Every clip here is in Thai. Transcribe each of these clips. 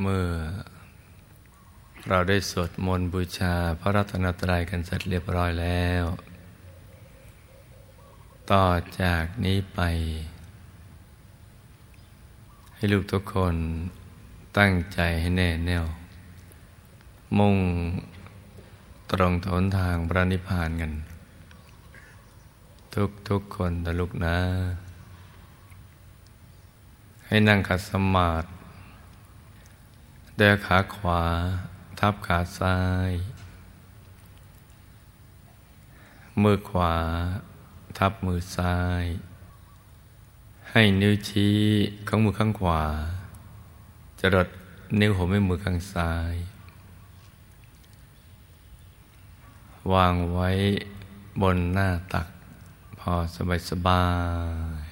เมื่อ เราได้สวดมนต์บูชาพระรัตนตรัยกันเสร็จเรียบร้อยแล้ว ต่อจากนี้ไป ให้ลูกทุกคนตั้งใจให้แน่แน่ว มุ่งตรงทนทางพระนิพพานกัน ทุกทุกคนตะลุกนะ ให้นั่งขัดสมาธิ เดินขาขวาทับขาซ้าย มือขวา ทับมือซ้าย ให้นิ้วชี้ของมือข้างขวาจะดดนิ้วหัวแม่มือข้างซ้าย วางไว้บนหน้าตัก พอสบายสบาย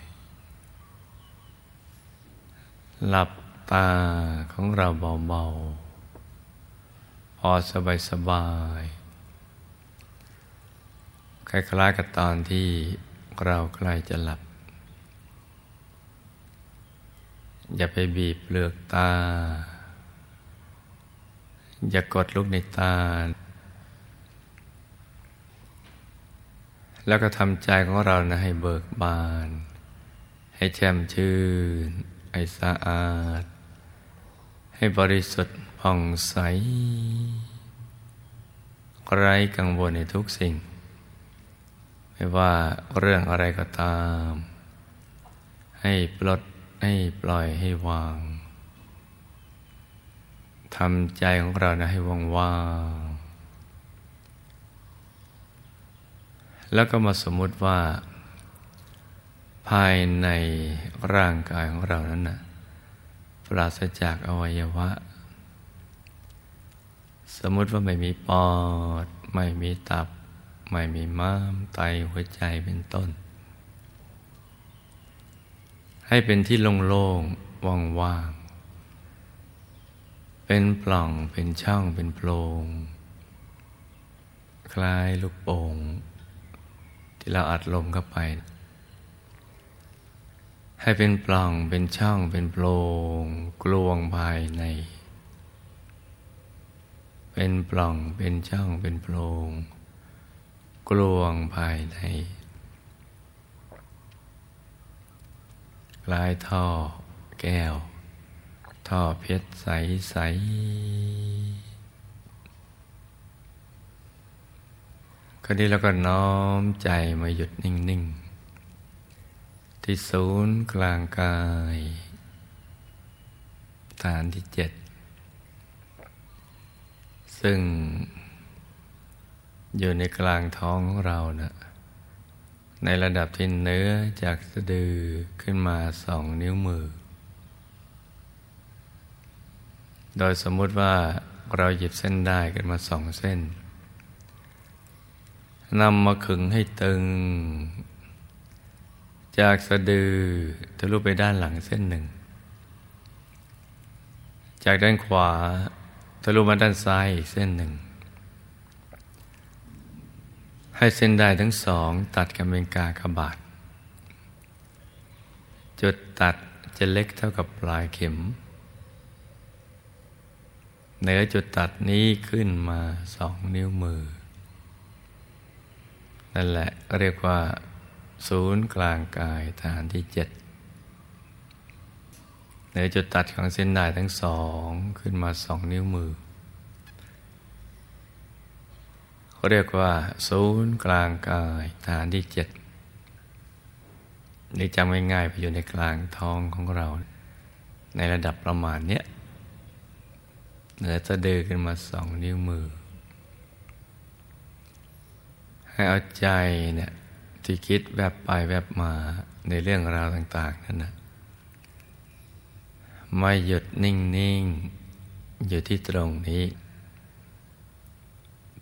หลับ ตาของเราเบาๆ พอสบายสบายคล้ายๆกับตอนที่เราใกล้จะหลับ อย่าไปบีบเปลือกตา อย่ากดลูกในตา แล้วก็ทำใจของเรานะให้เบิกบาน ให้แช่มชื่น ให้สะอาด ให้บริสุทธิ์ผ่องใส ไร้กังวลในทุกสิ่ง ไม่ว่าเรื่องอะไรก็ตาม ให้ปลดให้ปล่อยให้วางทำใจของเรานะให้ว่างว่างแล้วก็มาสมมุติว่า ภายในร่างกายของเรานั้นนะ ปราศจากอวัยวะ สมมติว่าไม่มีปอด ไม่มีตับ ไม่มีม้ามไตหัวใจเป็นต้น ให้เป็นที่โล่งๆว่างๆเป็นปล่องเป็นช่องเป็นโพรงคล้ายลูกโป่งที่เราอัดลมเข้าไป ให้เป็นปล่องเป็นช่องเป็นโพรงกลวงภายใน เป็นปล่องเป็นช่องเป็นโพรงกลวงภายในลายท่อแก้ว ท่อเพชรใสใสคราวนี้เราก็น้อมใจมาหยุดนิ่ง ๆ ที่ศูนย์กลางกาย ฐานที่เจ็ด ซึ่ง อยู่ในกลางท้องของเรานะในระดับที่เนื้อจากสะดือขึ้นมาสองนิ้วมือ โดยสมมุติว่าเราหยิบเส้นได้กันมาสองเส้นนำมาขึงให้ตึง จากสะดือทะลุไปด้านหลังเส้นหนึ่ง จากด้านขวาทะลุมาด้านซ้ายอีกเส้นหนึ่ง ให้เส้นได้ทั้งสองตัดกันเป็นกากบาท จุดตัดจะเล็กเท่ากับปลายเข็มเหนือจุดตัดนี้ขึ้นมาสองนิ้วมือ นั่นแหละเรียกว่า ศูนย์กลางกายฐานที่เจ็ดเหนือจุดตัดของเส้นได้ทั้งสองขึ้นมาสองนิ้วมือเขาเรียกว่าศูนย์กลางกายฐานที่เจ็ดนี่จำง่ายๆไปอยู่ในกลางท้องของเรา ในระดับประมาณเนี้ยเหนือจะเดือขึ้นมาสองนิ้วมือ ให้เอาใจเนี่ย ที่คิดแวบไปแวบมาในเรื่องราวต่าง ๆ นั่นนะไม่หยุดนิ่ง ๆ อยู่ที่ตรงนี้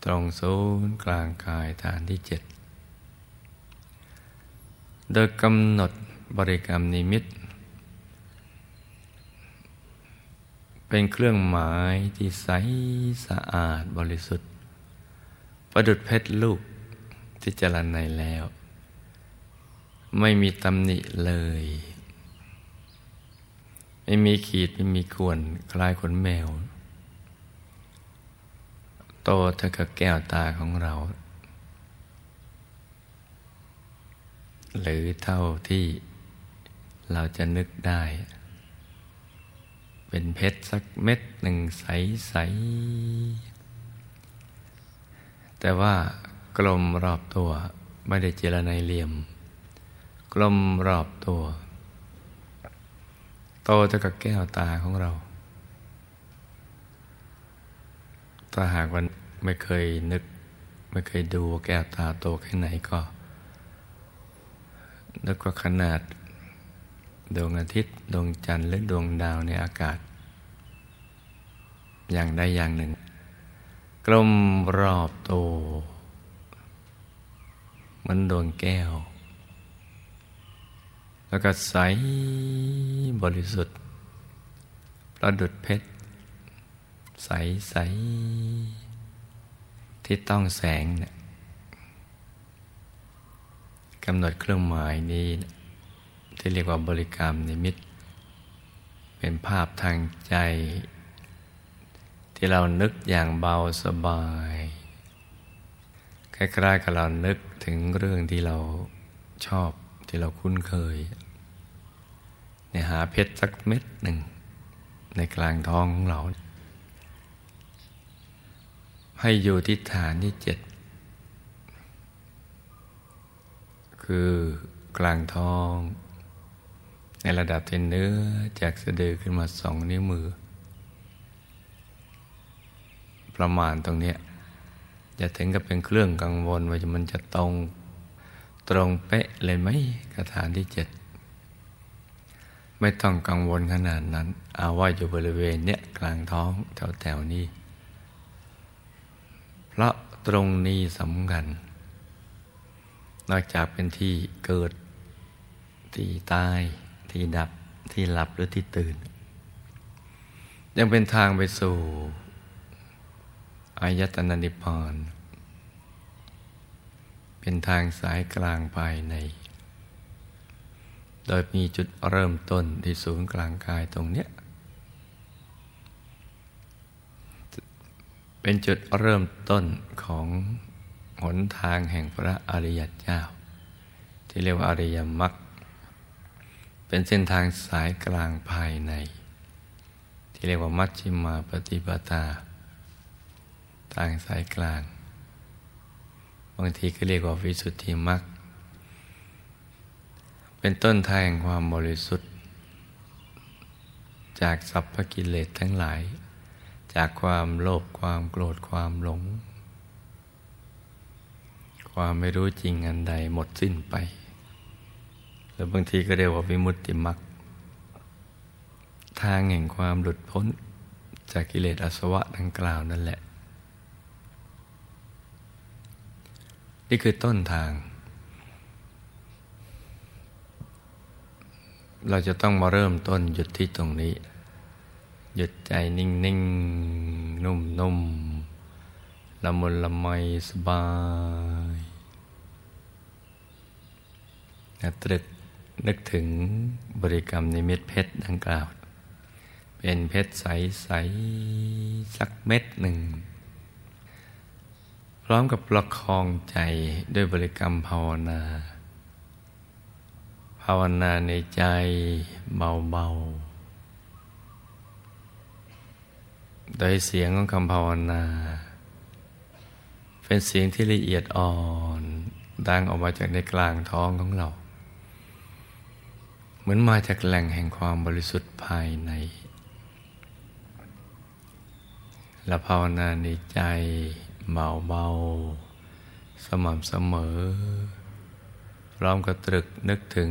ตรงศูนย์กลางกายฐานที่เจ็ดโดยกำหนดบริกรรมนิมิต เป็นเครื่องหมายที่ใสสะอาดบริสุทธิ์ ประดุดเพชรลูกที่จรณในแล้ว ไม่มีตำหนิเลย ไม่มีขีดไม่มีข่วนคล้ายขนแมว โตเท่ากับแก้วตาของเรา หรือเท่าที่เราจะนึกได้ เป็นเพชรสักเม็ดหนึ่งใสๆแต่ว่ากลมรอบตัวไม่ได้เจรในเหลี่ยม กลมรอบตัว โตเท่ากับแก้วตาของเรา ถ้าหากวันไม่เคยนึก ไม่เคยดูแก้วตาโตแค่ไหนก็ นึกว่าขนาด ดวงอาทิตย์ ดวงจันทร์ หรือดวงดาวในอากาศ อย่างใดอย่างหนึ่ง กลมรอบโตเหมือนดวงแก้ว แล้วก็ใสบริสุทธิ์ ประดุดเพชร ใสใสที่ต้องแสงนี่ยกำหนดเครื่องหมายนี้ที่เรียกว่าบริกรรมนิมิต เป็นภาพทางใจ ที่เรานึกอย่างเบาสบาย คล้ายๆกับเรานึกถึงเรื่องที่เราชอบ ที่เราคุ้นเคยเนี่ยหาเพชรสักเม็ดหนึ่ง ในกลางท้องของเรา ให้อยู่ที่ฐานที่เจ็ด คือกลางท้อง ในระดับที่เนื้อจากสะดือขึ้นมาสองนิ้วมือ ประมาณตรงนี้จะถึงกับเป็นเครื่องกังวลว่ามันจะตรง ตรงเป๊ะเลยไหมกระฐาที่เจ็ดไม่ต้องกังวลขนาดนั้น เอาว่าอยู่บริเวณเนี้ยกลางท้องแถวๆนี้ เพราะตรงนี้สำคัญ นอกจากเป็นที่เกิด ที่ตาย ที่ดับ ที่หลับหรือที่ตื่น ยังเป็นทางไปสู่อายตนะนิพพาน เป็นทางสายกลางภายใน โดยมีจุดเริ่มต้นที่ศูนย์กลางกายตรงเนี้ย เป็นจุดเริ่มต้นของหนทางแห่งพระอริยเจ้า ที่เรียกว่าอริยมรรค เป็นเส้นทางสายกลางภายใน ที่เรียกว่ามัชฌิมาปฏิปทาทางสายกลาง บางทีก็เรียกว่าวิสุทธิมรรคเป็นต้นทางแห่งความบริสุทธิ์ จากสัพพกิเลสทั้งหลาย จากความโลภความโกรธความหลง ความไม่รู้จริงอันใดหมดสิ้นไปรือบางทีก็เรียกว่าวิมุตติมักทางแห่งความหลุดพ้นจากกิเลสอสวะดังกล่าวนั่นแหละ นี่คือต้นทาง เราจะต้องมาเริ่มต้นหยุดที่ตรงนี้ หยุดใจนิ่งนิ่งนุ่มนุ่มละมุนละไมสบายตรึกนึกถึงบริกรรมในเม็ดเพชรดังกล่าว เป็นเพชรใส ๆ สักเม็ดหนึ่ง ร้อมกับประคองใจด้วยบริกรรมภาวนา ภาวนาในใจเบาๆ โดยเสียงของคำภาวนา เป็นเสียงที่ละเอียดอ่อน ดังออกมาจากในกลางท้องของเรา เหมือนมาจากแหล่งแห่งความบริสุทธิ์ภายในและภาวนาในใจ เบาเบาสม่ำเสมอ พร้อมกับตรึกนึกถึง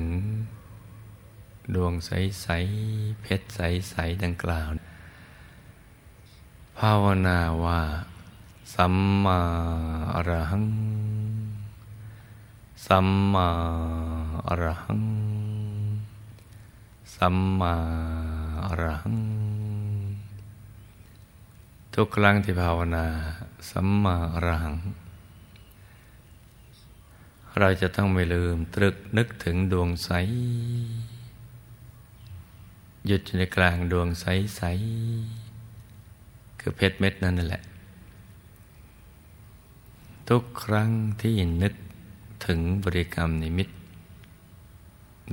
ดวงใส ๆ เพชรใส ๆ ดังกล่าว ภาวนาว่า สัมมาอรหัง สัมมาอรหัง สัมมาอรหัง ทุกครั้งที่ภาวนา สัมมาอรหัง เราจะต้องไม่ลืมตรึกนึกถึงดวงใส หยุดอยู่ในกลางดวงใสๆคือเพชรเม็ดนั่นแหละ ทุกครั้งที่นึกถึงบริกรรมนิมิต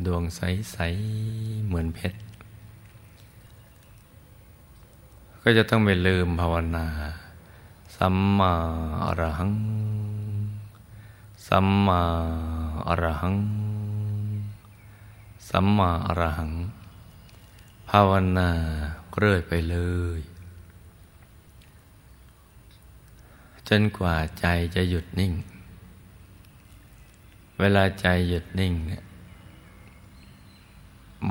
ดวงใสๆเหมือนเพชร ก็จะต้องไม่ลืมภาวนา สัมมาอรหัง สัมมาอรหัง สัมมาอรหัง ภาวนาเรื่อยไปเลย จนกว่าใจจะหยุดนิ่ง เวลาใจหยุดนิ่งเนี่ย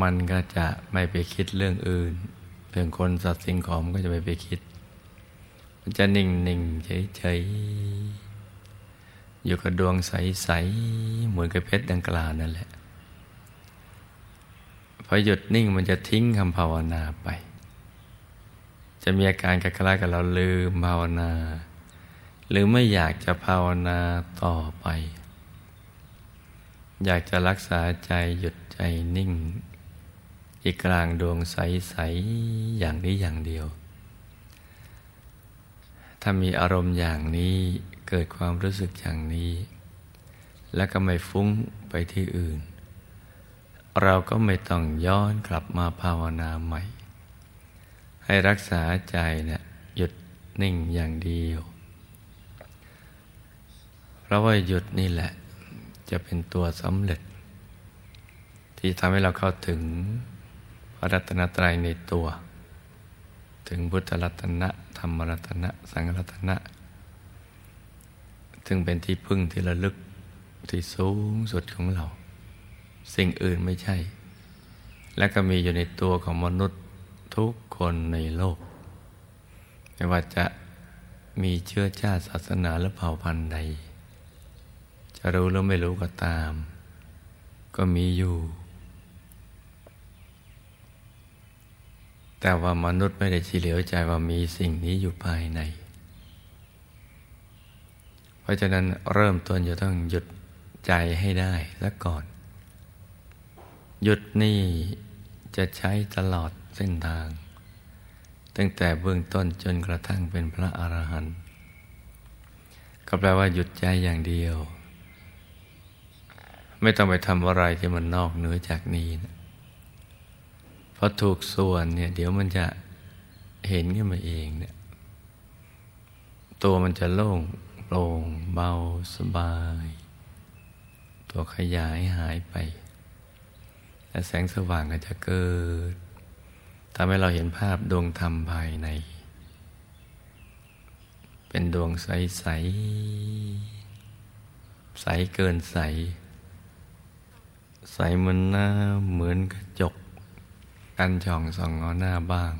มันก็จะไม่ไปคิดเรื่องอื่น เรื่องคนสัตว์สิ่งของก็จะไม่ไปคิด มันจะนิ่งนิ่งเฉยเฉยอยู่กับดวงใสใสเหมือนกับเพชรดังกล่าวนั่นแหละพอหยุดนิ่งมันจะทิ้งคำภาวนาไป จะมีอาการคล้ายกับเราลืมภาวนา หรือไม่อยากจะภาวนาต่อไป อยากจะรักษาใจหยุดใจนิ่ง อีกกลางดวงใส ๆ อย่างนี้อย่างเดียว ถ้ามีอารมณ์อย่างนี้เกิดความรู้สึกอย่างนี้ แล้วก็ไม่ฟุ้งไปที่อื่น เราก็ไม่ต้องย้อนกลับมาภาวนาใหม่ ให้รักษาใจเนะี่ยหยุดนิ่งอย่างเดียว เพราะว่าหยุดนี่แหละ จะเป็นตัวสำเร็จ ที่ทำให้เราเข้าถึงพระรัตนตรัยในตัว ถึงพุทธรัตนะ ธรรมรัตนะ สังฆรัตนะ ซึ่งเป็นที่พึ่งที่ระลึกที่สูงสุดของเรา สิ่งอื่นไม่ใช่ และก็มีอยู่ในตัวของมนุษย์ทุกคนในโลก ไม่ว่าจะมีเชื้อชาติศาสนาและเผ่าพันธุ์ใด จะรู้หรือไม่รู้ก็ตาม ก็มีอยู่ แต่ว่ามนุษย์ไม่ได้เหลียวใจว่ามีสิ่งนี้อยู่ภายใน เพราะฉะนั้นเริ่มต้นจะต้องหยุดใจให้ได้ซะก่อน หยุดนี่จะใช้ตลอดเส้นทาง ตั้งแต่เบื้องต้นจนกระทั่งเป็นพระอรหันต์ก็แปลว่าหยุดใจอย่างเดียว ไม่ต้องไปทำอะไรที่มันนอกเหนือจากนี้นะ พราะถูกส่วนเนี่ย เดี๋ยวมันจะเห็นขึ้นมาเองเนี่ย ตัวมันจะโล่งโปร่งเบาสบาย ตัวขยายหายไป และแสงสว่างก็จะเกิดทำให้เราเห็นภาพดวงธรรมภายใน เป็นดวงใสใสใสเกินใส ใสเหมือนน้าเหมือนกระ กันช่องส่องเอหน้าบ้าง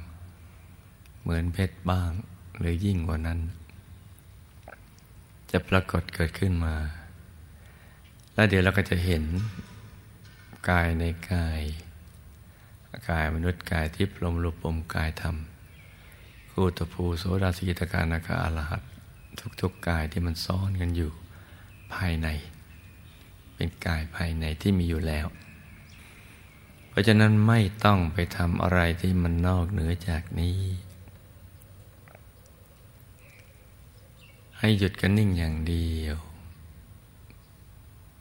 เหมือนเพชรบ้าง หรือยิ่งกว่านั้น จะปรากฏเกิดขึ้นมา แล้วเดี๋ยวเราก็จะเห็นกายในกาย กายมนุษย์กายที่ปลมรูปมกายธรรมคูตภูโสดาสีตการนาคาอรหัตทุกๆกายที่มันซ้อนกันอยู่ภายใน เป็นกายภายในที่มีอยู่แล้ว ราะฉะนั้นไม่ต้องไปทำอะไรที่มันนอกเหนือจากนี้ ให้หยุดกันนิ่งอย่างเดียว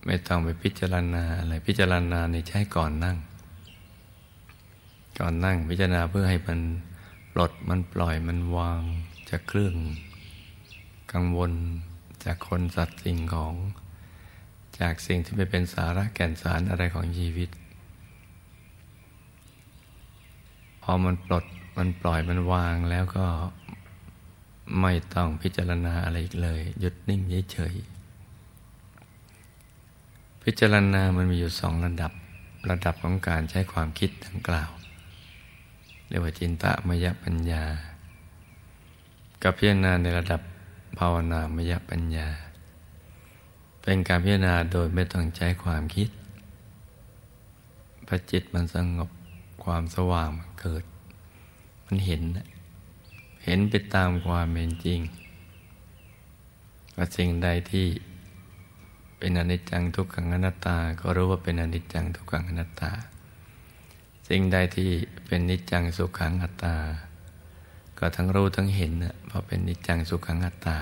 ไม่ต้องไปพิจารณาอะไรพิจารณาในใช้ก่อนนั่ง ก่อนนั่งพิจารณาเพื่อให้มันปลดมันปล่อยมันวางจากเครื่อง กังวลจากคนสัตว์สิ่งของ จากสิ่งที่ไม่เป็นสาระแก่นสารอะไรของชีวิต พอมันปลดมันปล่อยมันวางแล้วก็ไม่ต้องพิจารณาอะไรอีกเลย หยุดนิ่งเฉยๆพิจารณามันมีอยู่สองระดับ ระดับของการใช้ความคิดดังกล่าวเรียกว่าจินตมยปัญญา กับพิจารณาในระดับภาวนามยปัญญา เป็นการพิจารณาโดยไม่ต้องใช้ความคิดพระจิตมันสงบความสว่างมัน เกิด มันเห็น เห็นไปตามความเป็นจริง ว่าสิ่งใดที่เป็นอนิจจังทุกขังอนัตตา ก็รู้ว่าเป็นอนิจจังทุกขังอนัตตา สิ่งใดที่เป็นนิจจังสุขังอัตตา ก็ทั้งรู้ทั้งเห็นนะเพราะเป็นนิจจังสุขังอัตตา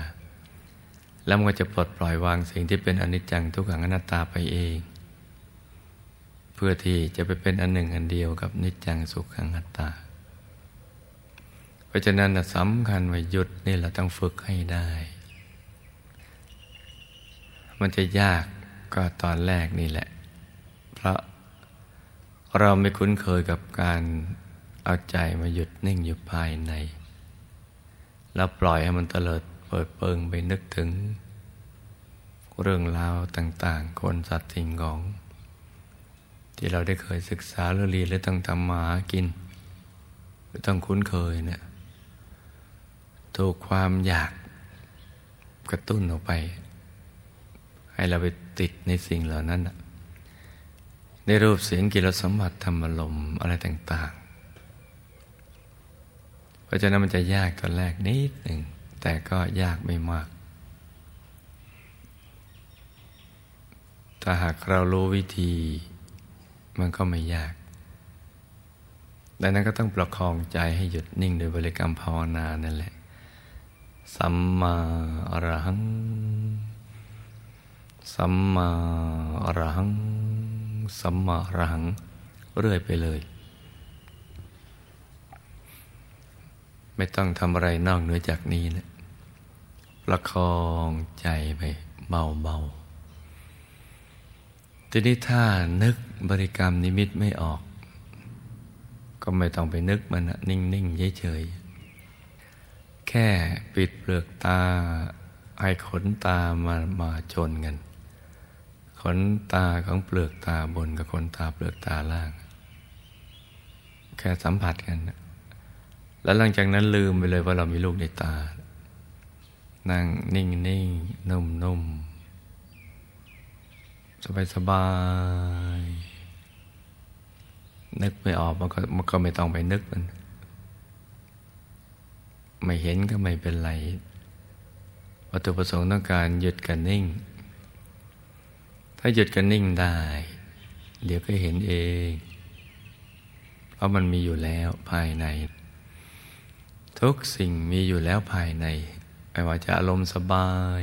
แล้วมันก็จะปลดปล่อยวางสิ่งที่เป็นอนิจจังทุกขังอนัตตาไปเอง พื่อที่จะไปเป็นอันหนึ่งอันเดียวกับนิจจังสุขังอัตตา เพราะฉะนั้นสำคัญว่าหยุดนี่เราต้องฝึกให้ได้ มันจะยากก็ตอนแรกนี่แหละ เพราะเราไม่คุ้นเคยกับการเอาใจมาหยุดนิ่งอยู่ภายใน แล้วปล่อยให้มันเตลิดเปิดเปิงไปนึกถึง เรื่องราวต่าง ๆ คนสัตว์สิ่งของ ที่เราได้เคยศึกษาเรียนและต้องทำมาหากินหรือต้องคุ้นเคยเนี่ยถูกความอยากกระตุ้นออกไป ให้เราไปติดในสิ่งเหล่านั้นในรูปเสียงกิรสมบัติธรรมลมอะไรต่าง ๆ เพราะฉะนั้นมันจะยากตอนแรกนิดหนึ่ง แต่ก็ยากไม่มาก ถ้าหากเรารู้วิธี มันก็ไม่ยากดังนั้นก็ต้องประคองใจให้หยุดนิ่งโดยบริกรรมภาวนานั่นแหละ สัมมาอรหัง สัมมาอรหัง สัมมาอรหัง เรื่อยไปเลย ไม่ต้องทำอะไรนอกเหนือจากนี้นะประคองใจไปเบาๆ ทีนี้ถ้านึกบริกรรมนิมิตไม่ออก ก็ไม่ต้องไปนึกมันนิ่งๆเฉยๆแค่ปิดเปลือกตาให้ขนตามามาชนกัน ขนตาของเปลือกตาบนกับขนตาเปลือกตาล่าง แค่สัมผัสกัน แล้วหลังจากนั้นลืมไปเลยว่าเรามีลูกในตา นั่งนิ่งนิ่งนุ่มนุ่ม สบายสบายนึกไม่ออกมันก็มันก็ไม่ต้องไปนึกมัน ไม่เห็นก็ไม่เป็นไรวัตถุประสงค์ต้องการหยุดกันนิ่ง ถ้าหยุดกันนิ่งได้ เดี๋ยวก็เห็นเอง เพราะมันมีอยู่แล้วภายใน ทุกสิ่งมีอยู่แล้วภายใน ไม่ว่าจะอารมณ์สบาย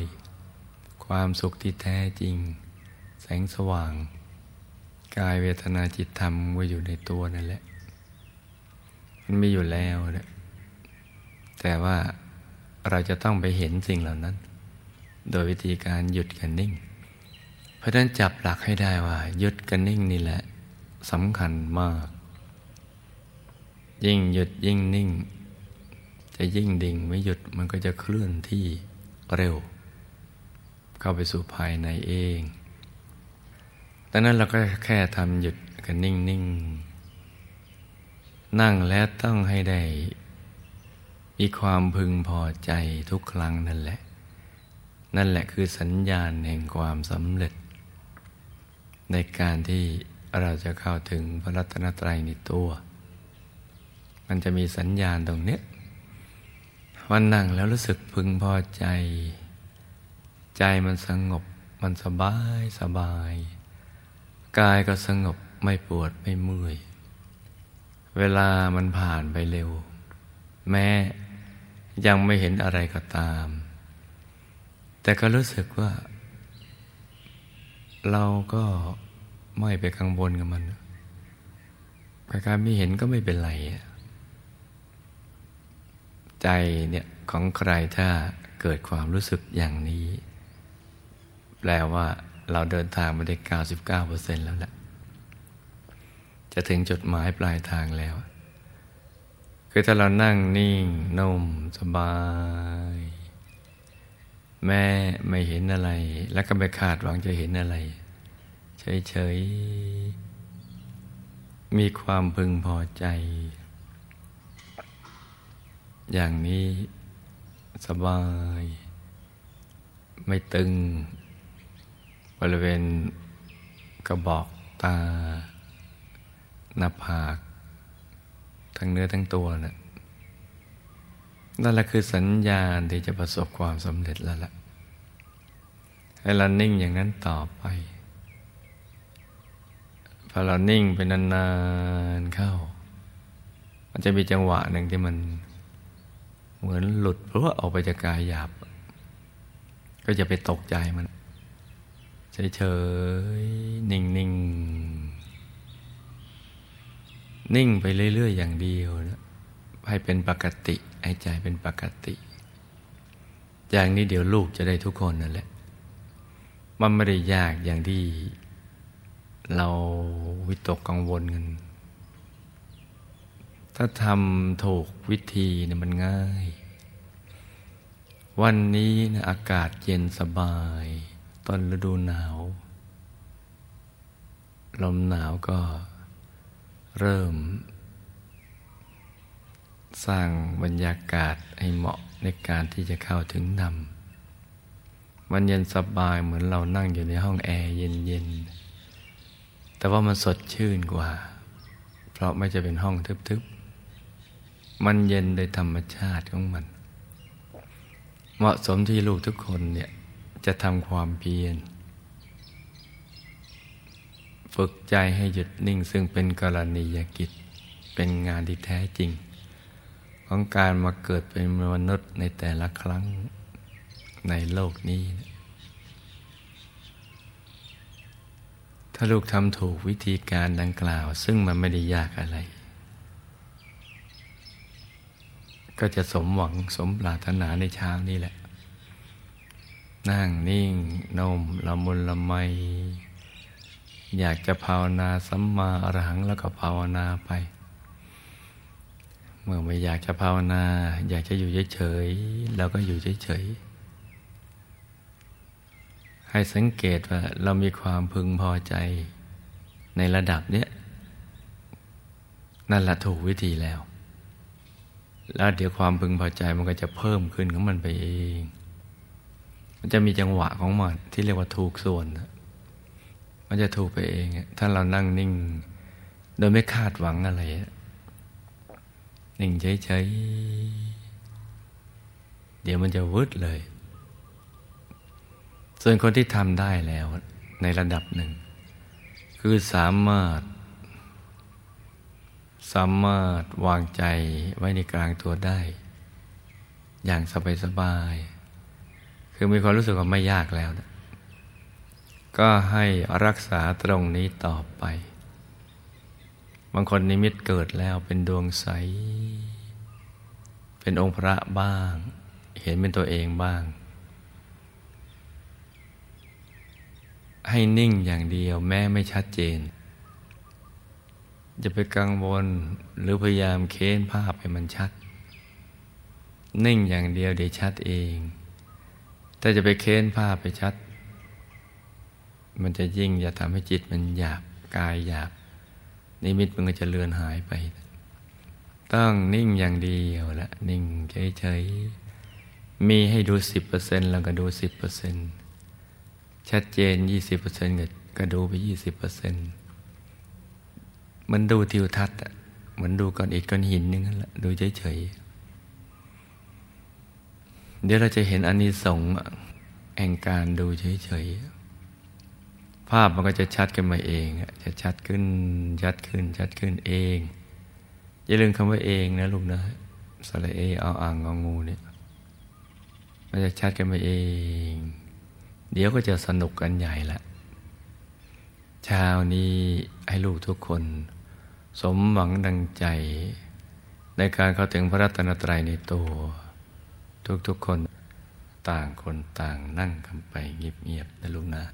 ความสุขที่แท้จริง งสว่าง กายเวทนาจิตธรรมว่าอยู่ในตัวนั่นแหละ มันมีอยู่แล้วแหละแต่ว่าเราจะต้องไปเห็นสิ่งเหล่านั้น โดยวิธีการหยุดกันนิ่ง เพราะฉะนั้นจับหลักให้ได้ว่าหยุดกันนิ่งนี่แหละสำคัญมาก ยิ่งหยุดยิ่งนิ่ง จะยิ่งดิ่งไม่หยุดมันก็จะเคลื่อนที่เร็ว เข้าไปสู่ภายในเอง ดังนั้นเราก็แค่ทำหยุดกันนิ่งนิ่งนั่งแล้วต้องให้ได้ มีความพึงพอใจทุกครั้งนั่นแหละ นั่นแหละคือสัญญาณแห่งความสำเร็จ ในการที่เราจะเข้าถึงพระรัตนตรัยในตัว มันจะมีสัญญาณตรงนี้วันนั่งแล้วรู้สึกพึงพอใจ ใจมันสงบมันสบายสบาย กายก็สงบไม่ปวดไม่เมื่อย เวลามันผ่านไปเร็ว แม้ยังไม่เห็นอะไรก็ตาม แต่ก็รู้สึกว่า เราก็ไม่ไปกังวลกับมันการไม่เห็นก็ไม่เป็นไร ใจเนี่ยของใครถ้าเกิดความรู้สึกอย่างนี้ แปลว่า เราเดินทางมาได้ 99%แล้วแหละ จะถึงจุดหมายปลายทางแล้ว คือถ้าเรานั่งนิ่งนุ่มสบาย แม่ไม่เห็นอะไร แล้วก็ไม่คาดหวังจะเห็นอะไร เฉย ๆ มีความพึงพอใจ อย่างนี้สบาย ไม่ตึง บริเวณกระบอกตา หน้าผาก ทั้งเนื้อทั้งตัวนะ่ะนั่นแหละคือสัญญาณที่จะประสบความสำเร็จแล้วล่ะ ให้เรานิ่งอย่างนั้นต่อไป พอเรานิ่งไปนานๆเข้า มันจะมีจังหวะหนึ่งที่มันเหมือนหลุดเพราะว่าออกไปจากกายหยาบ ก็จะไปตกใจมัน เฉยๆ นิ่งๆนิ่งไปเรื่อย ๆ อย่างเดียวนะให้เป็นปกติให้ใจเป็นปกติ อย่างนี้เดี๋ยวลูกจะได้ทุกคนนั่นแหละ มันไม่ได้ยากอย่างที่เราวิตกกังวลกัน ถ้าทำถูกวิธีเนี่ยมันง่าย วันนี้นะอากาศเย็นสบาย ตอนฤดูหนาว ลมหนาวก็เริ่ม สร้างบรรยากาศให้เหมาะในการที่จะเข้าถึงนำมันเย็นสบายเหมือนเรานั่งอยู่ในห้องแอร์เย็นๆ แต่ว่ามันสดชื่นกว่า เพราะไม่จะเป็นห้องทึบๆ มันเย็นโดยธรรมชาติของมัน เหมาะสมที่ลูกทุกคนเนี่ย จะทำความเพียรฝึกใจให้หยุดนิ่งซึ่งเป็นกรณียกิจ เป็นงานที่แท้จริง ของการมาเกิดเป็นมนุษย์ในแต่ละครั้งในโลกนี้ ถ้าลูกทำถูกวิธีการดังกล่าว ซึ่งมันไม่ได้ยากอะไร ก็จะสมหวังสมปรารถนาในเช้านี้แหละ นั่งนิ่งนมละมุนละไม อยากจะภาวนาสัมมาอรหังแล้วก็ภาวนาไป เมื่อไม่อยากจะภาวนา อยากจะอยู่เฉยๆเราก็อยู่เฉยๆให้สังเกตว่าเรามีความพึงพอใจในระดับเนี้ยนั่นแหละถูกวิธีแล้ว แล้วเดี๋ยวความพึงพอใจมันก็จะเพิ่มขึ้นของมันไปเอง มันจะมีจังหวะของมันที่เรียกว่าถูกส่วน มันจะถูกไปเอง ถ้าเรานั่งนิ่ง โดยไม่คาดหวังอะไร นิ่งเฉยๆ เดี๋ยวมันจะวืดเลย ส่วนคนที่ทำได้แล้วในระดับหนึ่ง คือสามารถ สามารถวางใจไว้ในกลางตัวได้ อย่างสบายๆ คือมีความรู้สึกว่าไม่ยากแล้วนะก็ให้รักษาตรงนี้ต่อไป บางคนนิมิตเกิดแล้วเป็นดวงใส เป็นองค์พระบ้าง เห็นเป็นตัวเองบ้าง ให้นิ่งอย่างเดียวแม้ไม่ชัดเจน จะไปกังวลหรือพยายามเค้นภาพให้มันชัด นิ่งอย่างเดียวเดี๋ยวชัดเอง ถ้าจะไปเค้นภาพไปชัด มันจะยิ่งจะทำให้จิตมันหยาบกายหยาบ นิมิตมันก็จะเลือนหายไป ต้องนิ่งอย่างเดียวละนิ่งเฉยๆ มีให้ดูสิบเปอร์เซ็นแล้วก็ดูสิบเปอร์เซ็นต์ชัดเจนยี่สิบเปอร์เซ็นต์ก็ดูไปยี่สิบเปอร์เซ็นต์มันดูทิวทัศน์เหมือนดูก้อนอิฐก้อนหินนึงนั่นแหละดูเฉยๆ เดี๋ยวเราจะเห็นอนนิสงส์แห่งการดูเฉยๆ ภาพมันก็จะชัดขึ้นมาเอง จะชัดขึ้น ชัดขึ้น ชัดขึ้นเอง อย่าลืมคำว่าเองนะลูกนะสระเอเอาอ่างเองูเนี่ยมันจะชัดกันมาเอง เดี๋ยวก็จะสนุกกันใหญ่ละเช้านี้ให้ลูกทุกคน สมหวังดังใจ ในการเข้าถึงพระรัตนตรัยในตัว ทุกๆคนต่างคนต่างนั่งกันไปเงียบๆนะลูกนะ